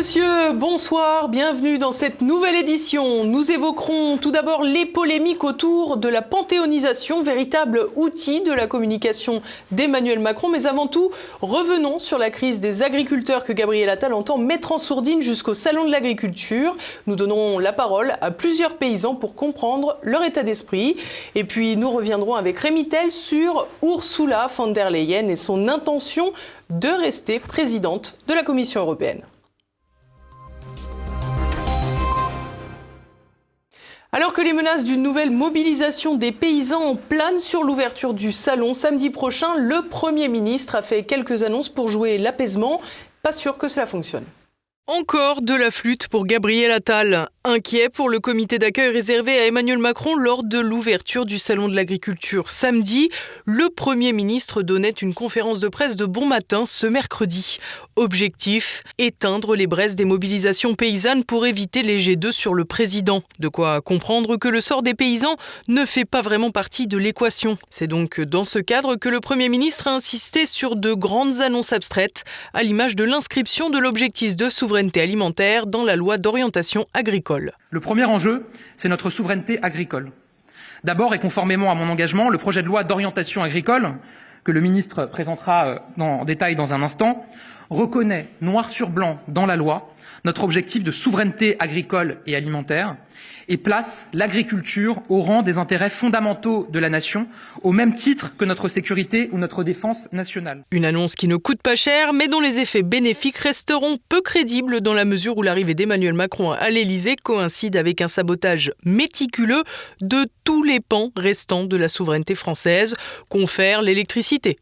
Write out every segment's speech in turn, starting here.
monsieur, bonsoir, bienvenue dans cette nouvelle édition. Nous évoquerons tout d'abord les polémiques autour de la panthéonisation, véritable outil de la communication d'Emmanuel Macron. Mais avant tout, revenons sur la crise des agriculteurs que Gabriel Attal entend mettre en sourdine jusqu'au Salon de l'agriculture. Nous donnerons la parole à plusieurs paysans pour comprendre leur état d'esprit. Et puis nous reviendrons avec Rémi Tell sur Ursula von der Leyen et son intention de rester présidente de la Commission européenne. Alors que les menaces d'une nouvelle mobilisation des paysans planent sur l'ouverture du salon samedi prochain, le Premier ministre a fait quelques annonces pour jouer l'apaisement. Pas sûr que cela fonctionne. Encore de la flûte pour Gabriel Attal. Inquiet pour le comité d'accueil réservé à Emmanuel Macron lors de l'ouverture du Salon de l'agriculture samedi, le Premier ministre donnait une conférence de presse de bon matin ce mercredi. Objectif éteindre les braises des mobilisations paysannes pour éviter les G2 sur le président. De quoi comprendre que le sort des paysans ne fait pas vraiment partie de l'équation. C'est donc dans ce cadre que le Premier ministre a insisté sur de grandes annonces abstraites, à l'image de l'inscription de l'objectif de souveraineté alimentaire dans la loi d'orientation agricole. Le premier enjeu, c'est notre souveraineté agricole. D'abord, et conformément à mon engagement, le projet de loi d'orientation agricole, que le ministre présentera euh, en détail dans un instant, reconnaît noir sur blanc dans la loi notre objectif de souveraineté agricole et alimentaire et place l'agriculture au rang des intérêts fondamentaux de la nation, au même titre que notre sécurité ou notre défense nationale. Une annonce qui ne coûte pas cher, mais dont les effets bénéfiques resteront peu crédibles dans la mesure où l'arrivée d'Emmanuel Macron à l'Élysée coïncide avec un sabotage méticuleux de tous les pans restants de la souveraineté française, confère l'électricité,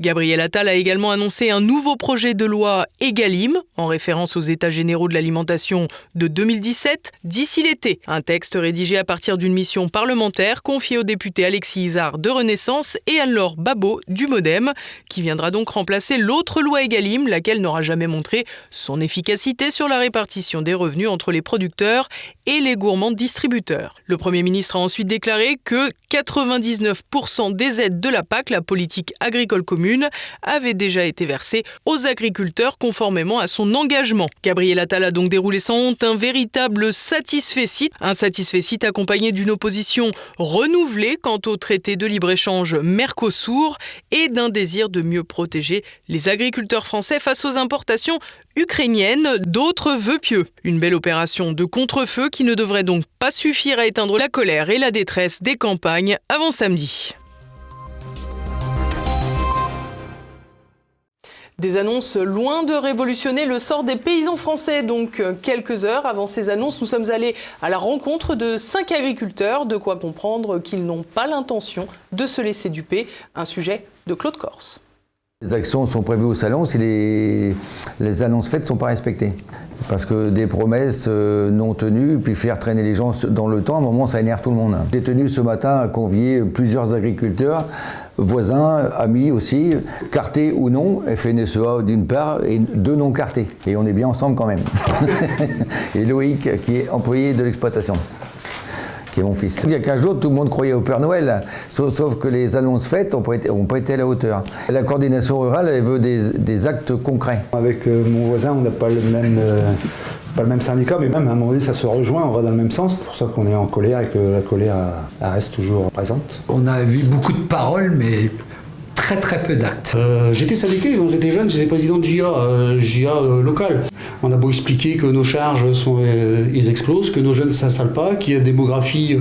Gabriel Attal a également annoncé un nouveau projet de loi Egalim, en référence aux États généraux de l'alimentation de 2017, d'ici l'été. Un texte rédigé à partir d'une mission parlementaire confiée aux députés Alexis Isard de Renaissance et Anne-Laure Babot du Modem, qui viendra donc remplacer l'autre loi Egalim, laquelle n'aura jamais montré son efficacité sur la répartition des revenus entre les producteurs et les gourmands distributeurs. Le Premier ministre a ensuite déclaré que 99% des aides de la PAC, la politique agricole commune, avaient déjà été versées aux agriculteurs conformément à son engagement. Gabriel Attal a donc déroulé sans honte un véritable satisfait-site, un satisfait-site accompagné d'une opposition renouvelée quant au traité de libre-échange Mercosur et d'un désir de mieux protéger les agriculteurs français face aux importations ukrainiennes, d'autres vœux pieux. Une belle opération de contre-feu qui ne devrait donc pas suffire à éteindre la colère et la détresse des campagnes avant samedi. Des annonces loin de révolutionner le sort des paysans français. Donc, quelques heures avant ces annonces, nous sommes allés à la rencontre de cinq agriculteurs, de quoi comprendre qu'ils n'ont pas l'intention de se laisser duper. Un sujet de Claude Corse. Les actions sont prévues au salon si les, annonces faites ne sont pas respectées. Parce que des promesses euh, non tenues, puis faire traîner les gens dans le temps, à un moment, ça énerve tout le monde. J'ai tenu ce matin à convier plusieurs agriculteurs, voisins, amis aussi, cartés ou non, FNSEA d'une part, et deux non cartés. Et on est bien ensemble quand même. et Loïc, qui est employé de l'exploitation qui est mon fils. Il y a 15 jours, tout le monde croyait au Père Noël, sauf, que les annonces faites n'ont pas, été à la hauteur. La coordination rurale, elle veut des, actes concrets. Avec euh, mon voisin, on n'a pas le même... Euh, pas le même syndicat, mais même à un moment donné, ça se rejoint, on va dans le même sens. C'est pour ça qu'on est en colère et que la colère reste toujours présente. On a vu beaucoup de paroles, mais très très peu d'actes. Euh, j'étais syndiqué quand j'étais jeune, j'étais président de JA, euh, JA euh, local. On a beau expliquer que nos charges sont, ils explosent, que nos jeunes ne s'installent pas, qu'il y a une démographie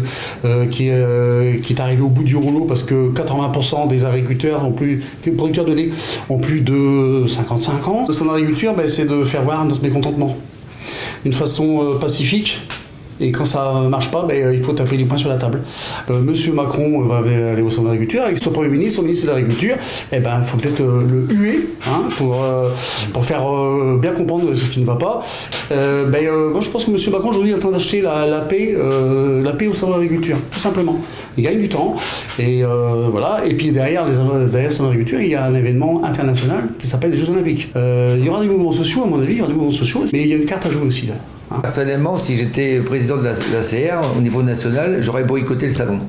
qui, est arrivée au bout du rouleau parce que 80% des agriculteurs ont plus, producteurs de lait ont plus de 55 ans. Son agriculture, ben, c'est de faire voir notre mécontentement d'une façon pacifique et quand ça marche pas, ben, il faut taper les points sur la table. Euh, Monsieur Macron va aller au centre d'agriculture, avec son Premier ministre, son ministre de l'Agriculture, eh ben, il faut peut-être euh, le huer hein, pour, euh, pour faire bien comprendre ce qui ne va pas. Ben, moi, je pense que Monsieur Macron aujourd'hui est en train d'acheter la, paix, la paix au centre d'agriculture, tout simplement. Il gagne du temps. Et voilà. Et puis derrière, les, derrière le centre d'agriculture, il y a un événement international qui s'appelle les Jeux Olympiques. il y aura des mouvements sociaux, à mon avis, il y aura des mouvements sociaux, mais il y a une carte à jouer aussi là. Personnellement, si j'étais président de la, CR au niveau national, j'aurais boycotté le salon.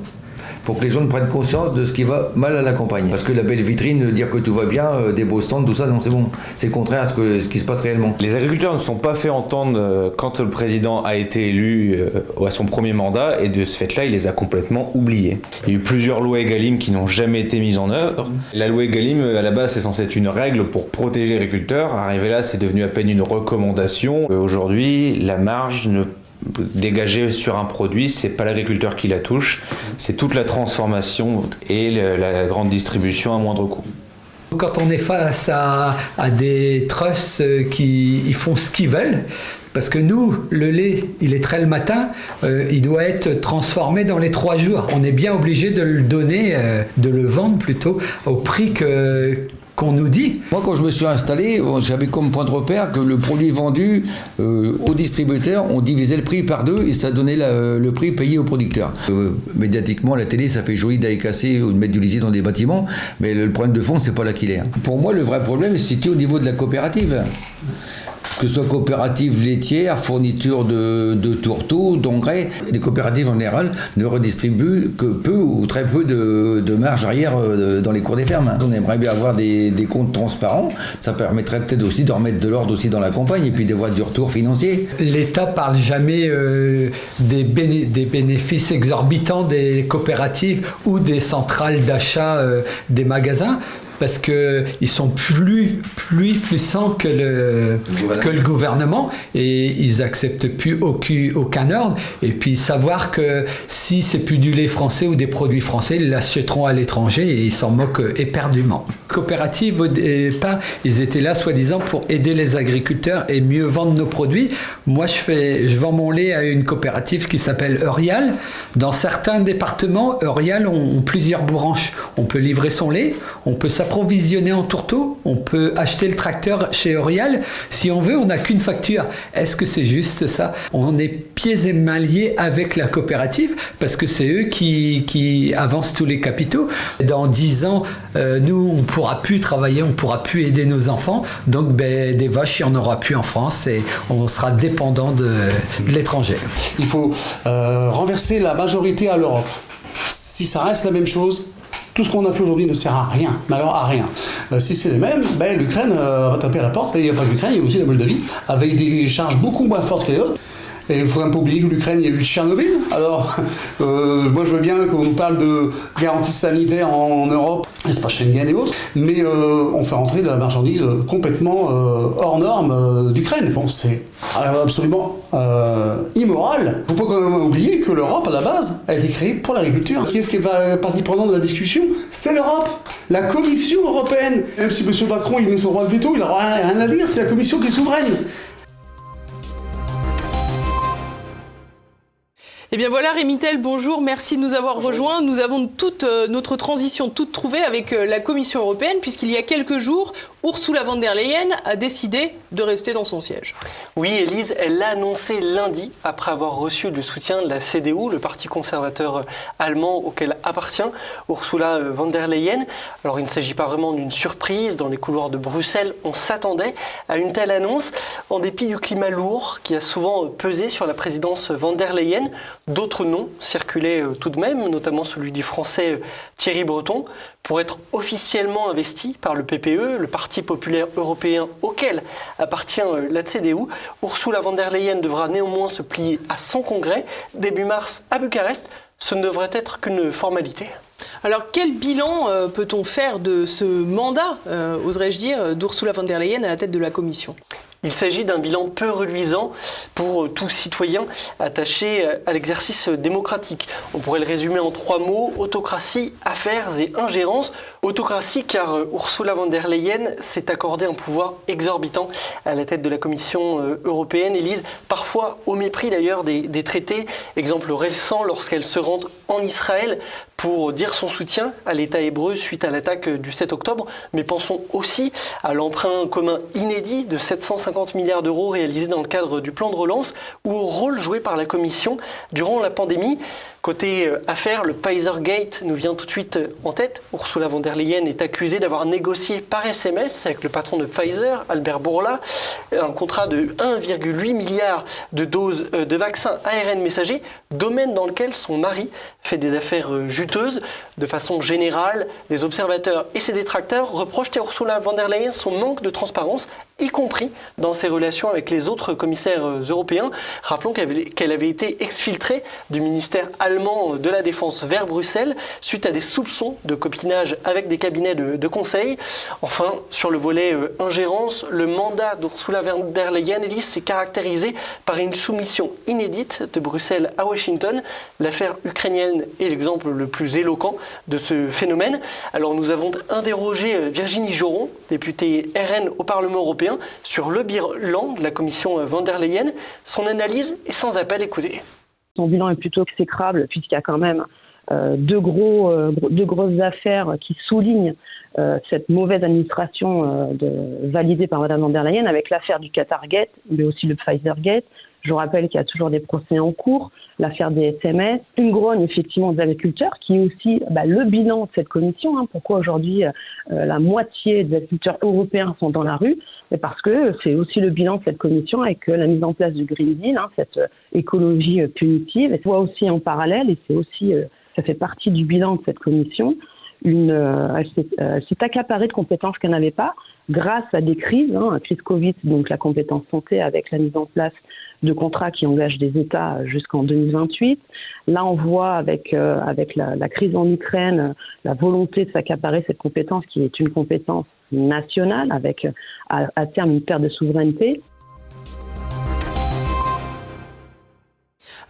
Pour que les gens prennent conscience de ce qui va mal à la campagne. Parce que la belle vitrine, dire que tout va bien, euh, des beaux stands, tout ça, non, c'est bon. C'est contraire à ce, qui se passe réellement. Les agriculteurs ne sont pas fait entendre euh, quand le président a été élu euh, à son premier mandat et de ce fait-là, il les a complètement oubliés. Il y a eu plusieurs lois Egalim qui n'ont jamais été mises en œuvre. La loi Egalim, à la base, c'est censé être une règle pour protéger les agriculteurs. Arrivé là, c'est devenu à peine une recommandation. Aujourd'hui, la marge ne dégagée sur un produit, c'est pas l'agriculteur qui la touche, c'est toute la transformation et la grande distribution à moindre coût. Quand on est face à, des trusts qui ils font ce qu'ils veulent, parce que nous, le lait, il est très le matin, euh, il doit être transformé dans les trois jours. On est bien obligé de le donner, euh, de le vendre plutôt au prix que, qu'on nous dit. Moi, quand je me suis installé, j'avais comme point de repère que le produit vendu euh, aux distributeurs, on divisait le prix par deux et ça donnait le prix payé aux producteurs. Euh, médiatiquement, la télé, ça fait joli d'aller casser ou de mettre du lisier dans des bâtiments, mais le, problème de fond, c'est pas là qu'il est. Pour moi, le vrai problème se situe au niveau de la coopérative que ce soit coopérative laitière, fourniture de, de tourteaux, d'engrais. Les coopératives en général ne redistribuent que peu ou très peu de, marge arrière euh, dans les cours des fermes. On aimerait bien avoir des, des comptes transparents. Ça permettrait peut-être aussi de remettre de l'ordre aussi dans la campagne et puis d'avoir du retour financier. L'État parle jamais euh, des, des, bénéfices exorbitants des coopératives ou des centrales d'achat euh, des magasins parce qu'ils sont plus, plus puissants que le, que le gouvernement et ils acceptent plus aucun, aucun ordre. Et puis savoir que si c'est plus du lait français ou des produits français, ils l'achèteront à l'étranger et ils s'en moquent éperdument. Coopératives, au départ, ils étaient là soi-disant pour aider les agriculteurs et mieux vendre nos produits. Moi, je, fais, je vends mon lait à une coopérative qui s'appelle Eurial. Dans certains départements, Eurial ont, ont plusieurs branches. On peut livrer son lait, on peut s'approcher approvisionner en tourteau, on peut acheter le tracteur chez Orial. Si on veut, on n'a qu'une facture. Est-ce que c'est juste ça? On est pieds et mains liés avec la coopérative parce que c'est eux qui, avancent tous les capitaux. Dans 10 ans, euh, nous, on ne pourra plus travailler, on ne pourra plus aider nos enfants. Donc, ben, des vaches, il n'y en aura plus en France et on sera dépendant de, l'étranger. Il faut euh, renverser la majorité à l'Europe. Si ça reste la même chose, tout ce qu'on a fait aujourd'hui ne sert à rien, mais alors à rien. Euh, si c'est les mêmes, ben, l'Ukraine euh, va taper à la porte, et il n'y a pas que l'Ukraine, il y a aussi la Moldavie, avec des charges beaucoup moins fortes que les autres. Et il faut un peu oublier que l'Ukraine, il y a eu Tchernobyl. Alors, euh, moi je veux bien qu'on parle de garantie sanitaire en, Europe, pas Schengen et autres, mais euh, on fait rentrer de la marchandise complètement euh, hors norme d'Ukraine. Bon, c'est absolument immoral. Il ne faut pas quand même oublier que l'Europe, à la base, a été créée pour l'agriculture. Qui est-ce qui est partie prenante de la discussion? C'est l'Europe, la Commission européenne. Même si M. Macron il met son droit de veto, il n'aura rien à dire, c'est la Commission qui est souveraine. Eh bien voilà, Rémitel, bonjour, merci de nous avoir rejoints. Nous avons toute euh, notre transition toute trouvée avec euh, la Commission européenne, puisqu'il y a quelques jours, Ursula von der Leyen a décidé de rester dans son siège. Oui, Elise, elle l'a annoncé lundi après avoir reçu le soutien de la CDU, le parti conservateur allemand auquel appartient Ursula von der Leyen. Alors il ne s'agit pas vraiment d'une surprise. Dans les couloirs de Bruxelles, on s'attendait à une telle annonce. En dépit du climat lourd qui a souvent pesé sur la présidence von der Leyen, d'autres noms circulaient euh, tout de même, notamment celui du français euh, Thierry Breton pour être officiellement investi par le PPE, le Parti populaire européen auquel appartient euh, la CDU, Ursula von der Leyen devra néanmoins se plier à son congrès début mars à Bucarest. Ce ne devrait être qu'une formalité. Alors quel bilan peut-on faire de ce mandat, oserais-je dire, d'Ursula von der Leyen à la tête de la Commission? Il s'agit d'un bilan peu reluisant pour tout citoyen attaché à l'exercice démocratique. On pourrait le résumer en trois mots, autocratie, affaires et ingérence. Autocratie car Ursula von der Leyen s'est accordé un pouvoir exorbitant à la tête de la Commission euh, européenne, Élise, parfois au mépris d'ailleurs des, des traités. Exemple récent lorsqu'elle se rend en Israël pour dire son soutien à l'État hébreu suite à l'attaque du 7 octobre, mais pensons aussi à l'emprunt commun inédit de 750 milliards d'euros réalisé dans le cadre du plan de relance ou au rôle joué par la Commission durant la pandémie. Côté euh, affaires, le Pfizer Gate nous vient tout de suite euh, en tête. Ursula von der Leyen est accusée d'avoir négocié par SMS avec le patron de Pfizer, Albert Bourla, un contrat de 1,8 milliard de doses de vaccins ARN messager, domaine dans lequel son mari fait des affaires juteuses. De façon générale, les observateurs et ses détracteurs reprochent à Ursula von der Leyen son manque de transparence y compris dans ses relations avec les autres commissaires euh, européens. Rappelons qu'elle avait été exfiltrée du ministère allemand de la Défense vers Bruxelles suite à des soupçons de copinage avec des cabinets de, conseil. Enfin, sur le volet euh, ingérence, le mandat d'Ursula von der Leyen s'est caractérisé par une soumission inédite de Bruxelles à Washington. L'affaire ukrainienne est l'exemple le plus éloquent de ce phénomène. Alors nous avons interrogé euh, Virginie Joron, députée RN au Parlement européen sur le bilan de la commission von der Leyen. Son analyse est sans appel, écoutez. Son bilan est plutôt exécrable puisqu'il y a quand même euh, deux, gros, euh, deux grosses affaires qui soulignent euh, cette mauvaise administration validée par Mme von der Leyen avec l'affaire du Qatar Gate, mais aussi le Pfizer Gate. Je rappelle qu'il y a toujours des procès en cours, l'affaire des SMS, une grogne effectivement des agriculteurs, qui est aussi bah, le bilan de cette commission. Hein. Pourquoi aujourd'hui la moitié des agriculteurs européens sont dans la rue c'est parce que c'est aussi le bilan de cette commission avec la mise en place du Green Deal, hein, cette écologie punitive. Et voit aussi en parallèle, et c'est aussi ça fait partie du bilan de cette commission. Une, euh, elle s'est accaparée de compétences qu'elle n'avait pas grâce à des crises, hein, crise Covid, donc la compétence santé avec la mise en place de contrats qui engagent des États jusqu'en 2028. Là, on voit avec, euh, avec la, crise en Ukraine la volonté de s'accaparer cette compétence qui est une compétence nationale avec à terme une perte de souveraineté.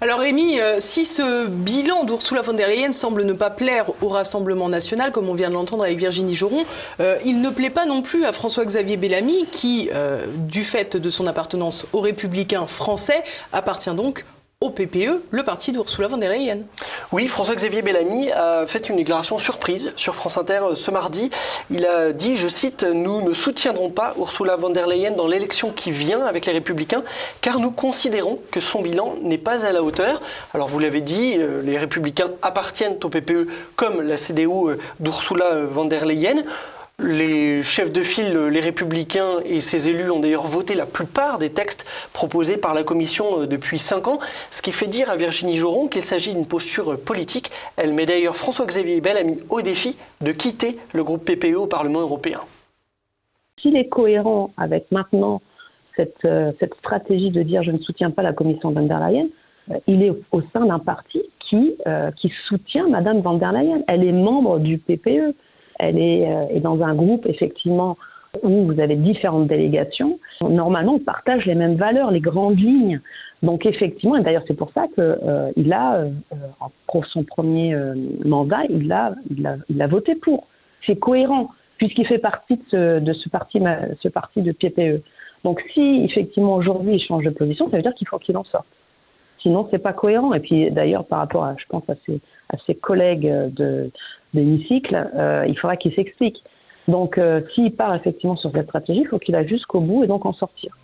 Alors Rémi, euh, si ce bilan d'Ursula von der Leyen semble ne pas plaire au Rassemblement national, comme on vient de l'entendre avec Virginie Joron, euh, il ne plaît pas non plus à François-Xavier Bellamy, qui, euh, du fait de son appartenance aux républicains français, appartient donc au PPE, le parti d'Ursula von der Leyen. Oui, François-Xavier Bellamy a fait une déclaration surprise sur France Inter euh, ce mardi. Il a dit, je cite, Nous ne soutiendrons pas Ursula von der Leyen dans l'élection qui vient avec les Républicains, car nous considérons que son bilan n'est pas à la hauteur. Alors vous l'avez dit, euh, les Républicains appartiennent au PPE comme la CDU euh, d'Ursula von der Leyen. Les chefs de file, les républicains et ses élus ont d'ailleurs voté la plupart des textes proposés par la Commission euh, depuis cinq ans, ce qui fait dire à Virginie Joron qu'il s'agit d'une posture politique. Elle met d'ailleurs François-Xavier Bellamy au défi de quitter le groupe PPE au Parlement européen. S'il est cohérent avec maintenant cette, euh, stratégie de dire je ne soutiens pas la Commission von der Leyen, euh, il est au sein d'un parti qui, qui soutient Madame von der Leyen. Elle est membre du PPE elle euh, est, dans un groupe effectivement où vous avez différentes délégations. Normalement, on partage les mêmes valeurs, les grandes lignes. Donc effectivement, et d'ailleurs c'est pour ça qu'il euh, a, euh, pour son premier mandat, il a, il a, voté pour. C'est cohérent puisqu'il fait partie de ce, parti, ce parti de PPE. Donc si effectivement aujourd'hui il change de position, ça veut dire qu'il faut qu'il en sorte. Sinon, c'est pas cohérent. Et puis d'ailleurs, par rapport à, je pense, à ses collègues de, d'hémicycle, euh, il faudra qu'il s'explique. Donc, euh, s'il part effectivement sur cette stratégie, il faut qu'il aille jusqu'au bout et donc en sortir.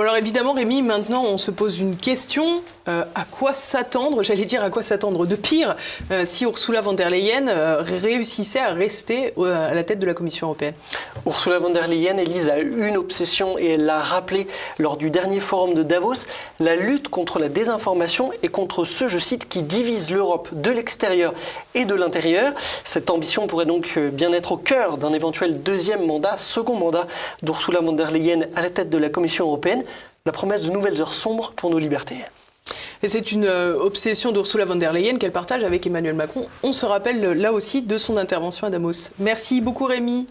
Alors évidemment Rémi, maintenant on se pose une question, euh, à quoi s'attendre, j'allais dire à quoi s'attendre de pire, euh, si Ursula von der Leyen euh, réussissait à rester à la tête de la Commission européenne? Ursula von der Leyen, Elise, a une obsession et elle l'a rappelé lors du dernier forum de Davos, la lutte contre la désinformation et contre ceux, je cite, qui divisent l'Europe de l'extérieur et de l'intérieur. Cette ambition pourrait donc bien être au cœur d'un éventuel deuxième mandat, second mandat d'Ursula von der Leyen à la tête de la Commission européenne la promesse de nouvelles heures sombres pour nos libertés. Et c'est une euh, obsession d'Ursula von der Leyen qu'elle partage avec Emmanuel Macron. On se rappelle euh, là aussi de son intervention à Damos. Merci beaucoup Rémi.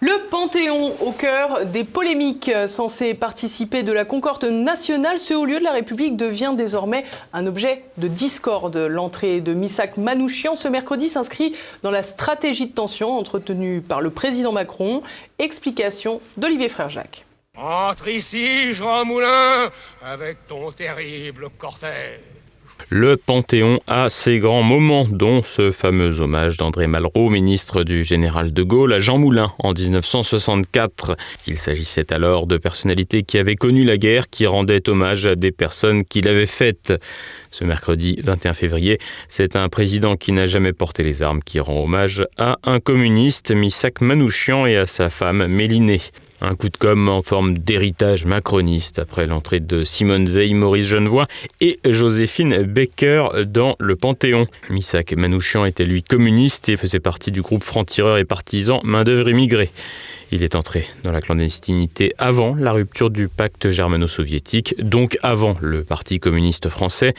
Le Panthéon au cœur des polémiques censé participer de la concorde nationale, ce haut lieu de la République devient désormais un objet de discorde. L'entrée de Missak Manouchian ce mercredi s'inscrit dans la stratégie de tension entretenue par le président Macron. Explication d'Olivier Frère Jacques. Entre ici, Jean Moulin, avec ton terrible cortège. Le Panthéon a ses grands moments, dont ce fameux hommage d'André Malraux, ministre du général de Gaulle, à Jean Moulin en 1964. Il s'agissait alors de personnalités qui avaient connu la guerre, qui rendaient hommage à des personnes qui l'avaient faite. Ce mercredi 21 février, c'est un président qui n'a jamais porté les armes qui rend hommage à un communiste, Missak Manouchian, et à sa femme Mélinée. Un coup de com' en forme d'héritage macroniste après l'entrée de Simone Veil, Maurice Genevoix et Joséphine Baker dans le Panthéon. Missak Manouchian était lui communiste et faisait partie du groupe franc-tireur et partisan main-d'œuvre immigrée. Il est entré dans la clandestinité avant la rupture du pacte germano-soviétique, donc avant le Parti communiste français,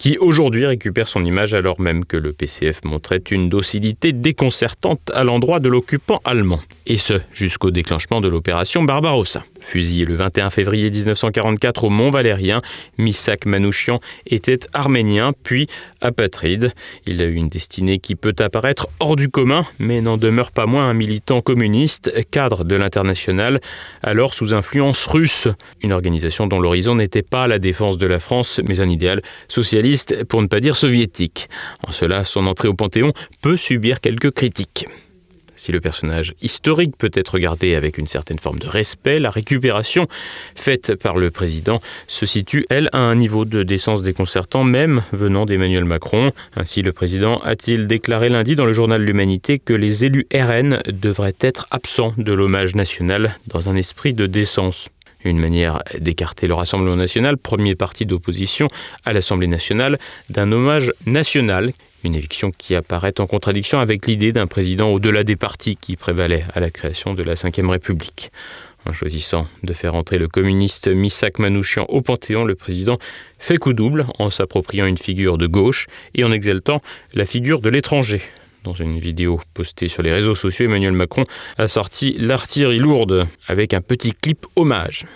qui aujourd'hui récupère son image alors même que le PCF montrait une docilité déconcertante à l'endroit de l'occupant allemand. Et ce, jusqu'au déclenchement de l'opération Barbarossa. Fusillé le 21 février 1944 au Mont Valérien, Misak Manouchian était arménien, puis apatride. Il a eu une destinée qui peut apparaître hors du commun, mais n'en demeure pas moins un militant communiste, cadre de l'international, alors sous influence russe. Une organisation dont l'horizon n'était pas la défense de la France, mais un idéal socialiste pour ne pas dire soviétique. En cela, son entrée au Panthéon peut subir quelques critiques. Si le personnage historique peut être regardé avec une certaine forme de respect, la récupération faite par le président se situe, elle, à un niveau de décence déconcertant, même venant d'Emmanuel Macron. Ainsi, le président a-t-il déclaré lundi dans le journal L'Humanité que les élus RN devraient être absents de l'hommage national dans un esprit de décence une manière d'écarter le Rassemblement national, premier parti d'opposition à l'Assemblée nationale, d'un hommage national, une éviction qui apparaît en contradiction avec l'idée d'un président au-delà des partis qui prévalait à la création de la Ve République. En choisissant de faire entrer le communiste Misak Manouchian au Panthéon, le président fait coup double en s'appropriant une figure de gauche et en exaltant la figure de l'étranger, dans une vidéo postée sur les réseaux sociaux, Emmanuel Macron a sorti l'artillerie lourde avec un petit clip hommage.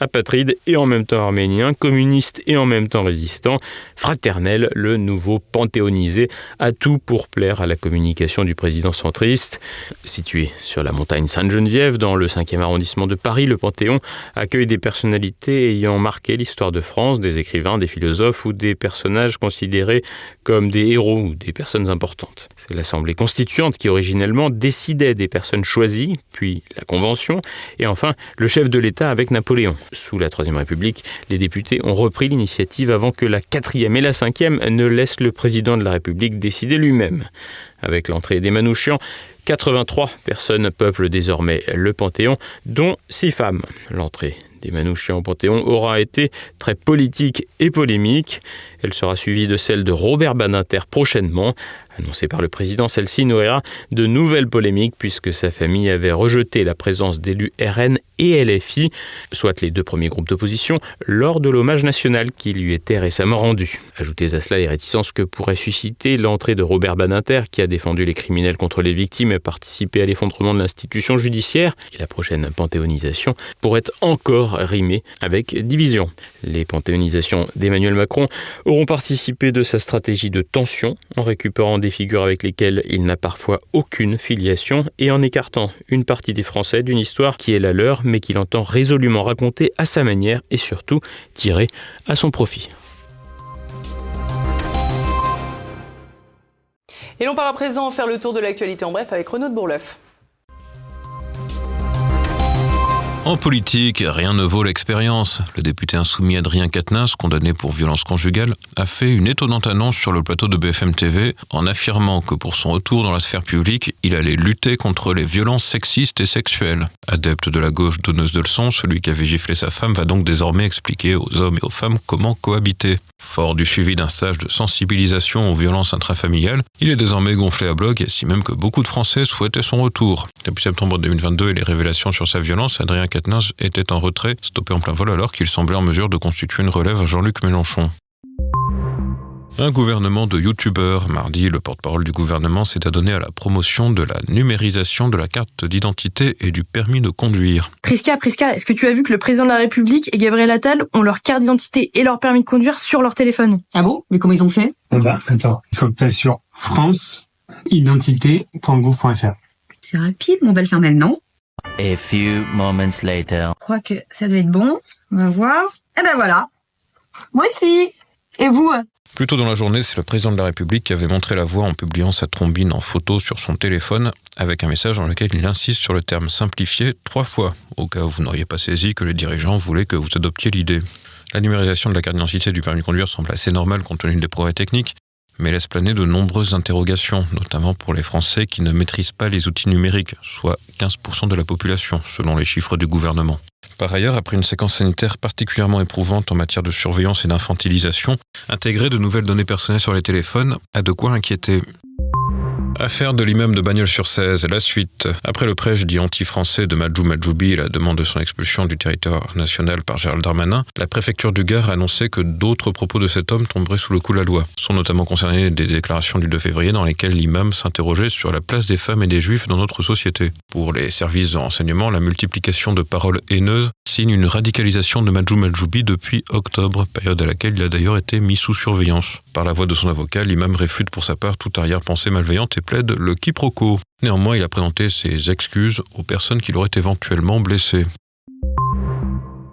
Apatride et en même temps arménien, communiste et en même temps résistant, fraternel, le nouveau panthéonisé, a tout pour plaire à la communication du président centriste. Situé sur la montagne Sainte-Geneviève, dans le 5e arrondissement de Paris, le Panthéon accueille des personnalités ayant marqué l'histoire de France, des écrivains, des philosophes ou des personnages considérés comme des héros ou des personnes importantes. C'est l'Assemblée constituante qui originellement décidait des personnes choisies, puis la Convention, et enfin le chef de l'État avec Napoléon. Sous la Troisième République, les députés ont repris l'initiative avant que la quatrième et la cinquième ne laissent le président de la République décider lui-même. Avec l'entrée des Manouchians, 83 personnes peuplent désormais le Panthéon, dont 6 femmes. L'entrée des Manouchians au Panthéon aura été très politique et polémique. Elle sera suivie de celle de Robert Badinter prochainement. Annoncée par le président, celle-ci nourrira de nouvelles polémiques puisque sa famille avait rejeté la présence d'élus RN et LFI, soit les deux premiers groupes d'opposition, lors de l'hommage national qui lui était récemment rendu. Ajoutez à cela les réticences que pourrait susciter l'entrée de Robert Badinter, qui a défendu les criminels contre les victimes et participé à l'effondrement de l'institution judiciaire, et la prochaine panthéonisation pourrait encore rimer avec division. Les panthéonisations d'Emmanuel Macron auront participé de sa stratégie de tension en récupérant des figures avec lesquelles il n'a parfois aucune filiation et en écartant une partie des Français d'une histoire qui est la leur mais qu'il entend résolument raconter à sa manière et surtout tirer à son profit. Et l'on part à présent faire le tour de l'actualité en bref avec Renaud de Bourleuf. En politique, rien ne vaut l'expérience. Le député insoumis Adrien Quatennens, condamné pour violence conjugale, a fait une étonnante annonce sur le plateau de BFM TV en affirmant que pour son retour dans la sphère publique, il allait lutter contre les violences sexistes et sexuelles. Adepte de la gauche donneuse de leçons, celui qui avait giflé sa femme va donc désormais expliquer aux hommes et aux femmes comment cohabiter. Fort du suivi d'un stage de sensibilisation aux violences intrafamiliales, il est désormais gonflé à bloc et si même que beaucoup de Français souhaitaient son retour. Depuis septembre 2022 et les révélations sur sa violence, Adrien Quatennens était en retrait, stoppé en plein vol alors qu'il semblait en mesure de constituer une relève à Jean-Luc Mélenchon. Un gouvernement de youtubeurs. Mardi, le porte-parole du gouvernement s'est adonné à la promotion de la numérisation de la carte d'identité et du permis de conduire. Prisca, Prisca, est-ce que tu as vu que le président de la République et Gabriel Attal ont leur carte d'identité et leur permis de conduire sur leur téléphone? Ah bon? Mais comment ils ont fait? Eh ben, attends, il faut que tu ailles sur franceidentité.gouv.fr. C'est rapide, mon bel fermel, non? A few moments later. Je crois que ça doit être bon. On va voir. Eh ben voilà. Moi aussi. Et vous? Plus tôt dans la journée, c'est le président de la République qui avait montré la voie en publiant sa trombine en photo sur son téléphone, avec un message dans lequel il insiste sur le terme simplifié trois fois, au cas où vous n'auriez pas saisi que les dirigeants voulaient que vous adoptiez l'idée. La numérisation de la carte d'identité du permis de conduire semble assez normale compte tenu des progrès techniques, mais laisse planer de nombreuses interrogations, notamment pour les Français qui ne maîtrisent pas les outils numériques, soit 15% de la population, selon les chiffres du gouvernement. Par ailleurs, après une séquence sanitaire particulièrement éprouvante en matière de surveillance et d'infantilisation, intégrer de nouvelles données personnelles sur les téléphones a de quoi inquiéter. Affaire de l'immeuble de Bagnols-sur-Cèze, la suite. Après le prêche dit anti-français de Majou Majoubi et la demande de son expulsion du territoire national par Gérald Darmanin, la préfecture du Gard a annoncé que d'autres propos de cet homme tomberaient sous le coup de la loi. Sont notamment concernés des déclarations du 2 février dans lesquelles l'imam s'interrogeait sur la place des femmes et des juifs dans notre société. Pour les services de renseignement, la multiplication de paroles haineuses signe une radicalisation de Majou Majoubi depuis octobre, période à laquelle il a d'ailleurs été mis sous surveillance. Par la voix de son avocat, l'imam réfute pour sa part toute arrière-pensée malveillante et plaide le quiproquo. Néanmoins, il a présenté ses excuses aux personnes qui l'auraient éventuellement blessé.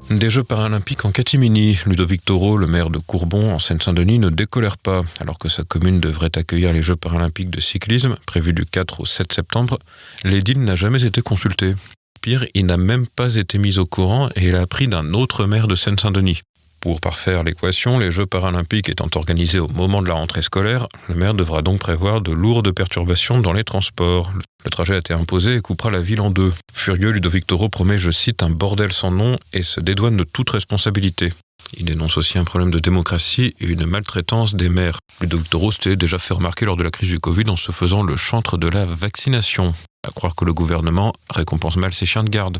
Des Jeux paralympiques en catimini, Ludovic Toro, le maire de Courbon en Seine-Saint-Denis, ne décolère pas. Alors que sa commune devrait accueillir les Jeux paralympiques de cyclisme, prévus du 4 au 7 septembre, l'édile n'a jamais été consulté. Pire, il n'a même pas été mis au courant et il a appris d'un autre maire de Seine-Saint-Denis. Pour parfaire l'équation, les Jeux paralympiques étant organisés au moment de la rentrée scolaire, le maire devra donc prévoir de lourdes perturbations dans les transports. Le trajet a été imposé et coupera la ville en deux. Furieux, Ludovic Toro promet, je cite, un bordel sans nom et se dédouane de toute responsabilité. Il dénonce aussi un problème de démocratie et une maltraitance des maires. Ludovic Toro s'était déjà fait remarquer lors de la crise du Covid en se faisant le chantre de la vaccination. À croire que le gouvernement récompense mal ses chiens de garde.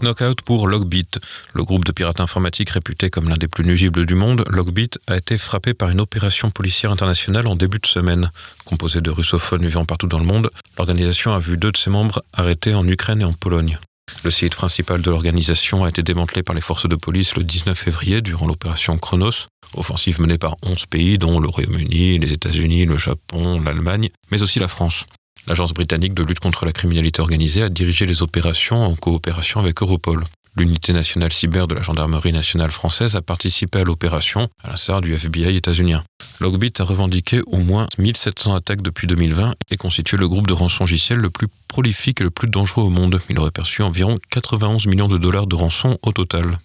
Knockout pour Logbit. Le groupe de pirates informatiques réputé comme l'un des plus nuisibles du monde, Logbit a été frappé par une opération policière internationale en début de semaine. Composée de russophones vivant partout dans le monde, l'organisation a vu deux de ses membres arrêtés en Ukraine et en Pologne. Le site principal de l'organisation a été démantelé par les forces de police le 19 février durant l'opération Chronos, offensive menée par 11 pays dont le Royaume-Uni, les États-Unis, le Japon, l'Allemagne, mais aussi la France. L'agence britannique de lutte contre la criminalité organisée a dirigé les opérations en coopération avec Europol. L'unité nationale cyber de la gendarmerie nationale française a participé à l'opération, à l'instar du FBI états-unien. Logbit a revendiqué au moins 1700 attaques depuis 2020 et constitué le groupe de rançongiciel le plus prolifique et le plus dangereux au monde. Il aurait perçu environ 91 millions de dollars de rançon au total.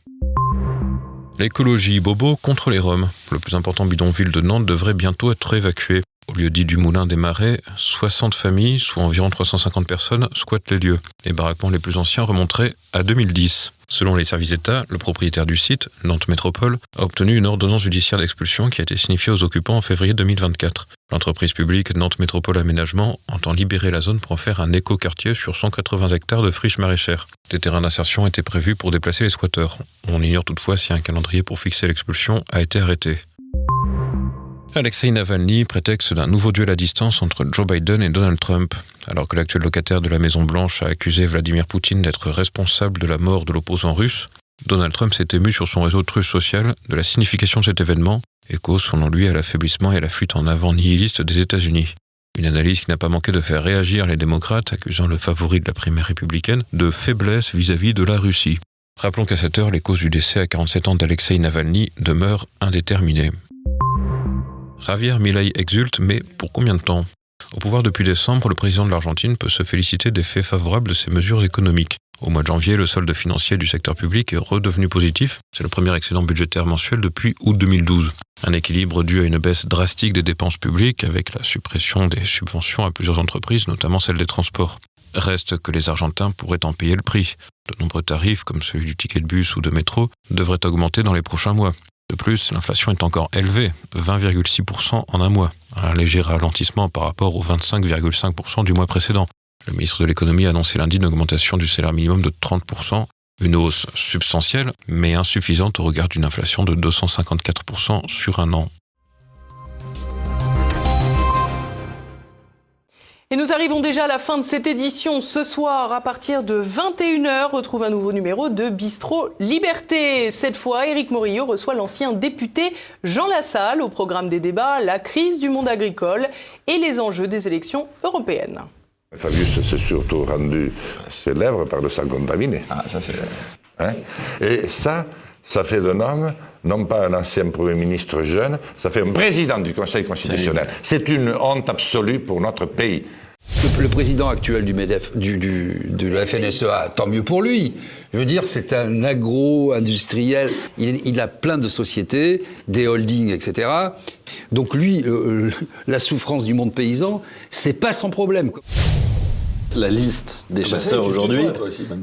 L'écologie Bobo contre les Roms. Le plus important bidonville de Nantes devrait bientôt être évacué. Au lieu dit du Moulin des Marais, 60 familles, soit environ 350 personnes, squattent les lieux. Les baraquements les plus anciens remonteraient à 2010. Selon les services d'État, le propriétaire du site, Nantes Métropole, a obtenu une ordonnance judiciaire d'expulsion qui a été signifiée aux occupants en février 2024. L'entreprise publique Nantes Métropole Aménagement entend libérer la zone pour en faire un éco-quartier sur 180 hectares de friches maraîchères. Des terrains d'insertion étaient prévus pour déplacer les squatteurs. On ignore toutefois si un calendrier pour fixer l'expulsion a été arrêté. Alexei Navalny prétexte d'un nouveau duel à distance entre Joe Biden et Donald Trump. Alors que l'actuel locataire de la Maison-Blanche a accusé Vladimir Poutine d'être responsable de la mort de l'opposant russe, Donald Trump s'est ému sur son réseau Truth Social de la signification de cet événement et cause, selon lui, à l'affaiblissement et à la fuite en avant nihiliste des États-Unis. Une analyse qui n'a pas manqué de faire réagir les démocrates, accusant le favori de la primaire républicaine de faiblesse vis-à-vis -vis de la Russie. Rappelons qu'à cette heure, les causes du décès à 47 ans d'Alexei Navalny demeurent indéterminées. Javier Milei exulte, mais pour combien de temps? Au pouvoir depuis décembre, le président de l'Argentine peut se féliciter des faits favorables de ses mesures économiques. Au mois de janvier, le solde financier du secteur public est redevenu positif. C'est le premier excédent budgétaire mensuel depuis août 2012. Un équilibre dû à une baisse drastique des dépenses publiques avec la suppression des subventions à plusieurs entreprises, notamment celles des transports. Reste que les Argentins pourraient en payer le prix. De nombreux tarifs, comme celui du ticket de bus ou de métro, devraient augmenter dans les prochains mois. De plus, l'inflation est encore élevée, 20,6% en un mois, un léger ralentissement par rapport aux 25,5% du mois précédent. Le ministre de l'économie a annoncé lundi une augmentation du salaire minimum de 30%, une hausse substantielle, mais insuffisante au regard d'une inflation de 254% sur un an. Et nous arrivons déjà à la fin de cette édition. Ce soir, à partir de 21h, retrouve un nouveau numéro de Bistro Liberté. Cette fois, Éric Morillo reçoit l'ancien député Jean Lassalle au programme des débats La crise du monde agricole et les enjeux des élections européennes. Fabius s'est surtout rendu célèbre par le sang contaminé. Ah, ça c'est. Hein? Et ça, ça fait d'un homme, non pas un ancien Premier ministre jeune, ça fait un président du Conseil constitutionnel. C'est une honte absolue pour notre pays. Le, le président actuel du MEDEF, du, du, de la FNSEA, tant mieux pour lui. Je veux dire, c'est un agro-industriel. Il, il, a plein de sociétés, des holdings, etc. Donc lui, euh, la souffrance du monde paysan, c'est pas son problème. La liste des chasseurs aujourd'hui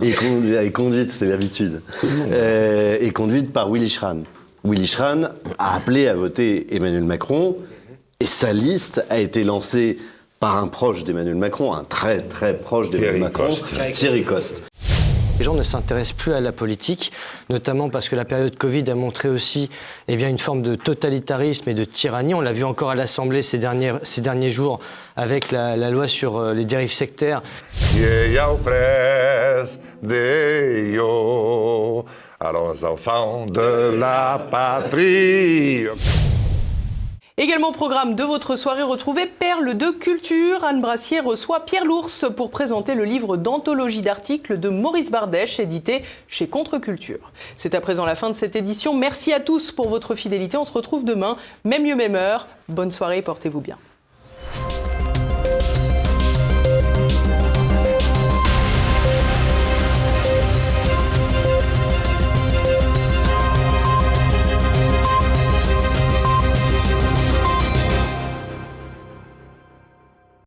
est, conduite, est conduite, c'est l'habitude, euh, est conduite par Willy Schran. Willy Schran a appelé à voter Emmanuel Macron et sa liste a été lancée par un proche d'Emmanuel Macron, un très très proche d'Emmanuel Macron, Coste. Thierry Coste. Les gens ne s'intéressent plus à la politique, notamment parce que la période Covid a montré aussi eh une forme de totalitarisme et de tyrannie. On l'a vu encore à l'Assemblée ces derniers, jours avec la, loi sur euh, les dérives sectaires. Également au programme de votre soirée, retrouvez Perles de culture. Anne Brassier reçoit Pierre Lours pour présenter le livre d'anthologie d'articles de Maurice Bardèche, édité chez Contre-Culture. C'est à présent la fin de cette édition. Merci à tous pour votre fidélité. On se retrouve demain, même lieu, même heure. Bonne soirée, portez-vous bien.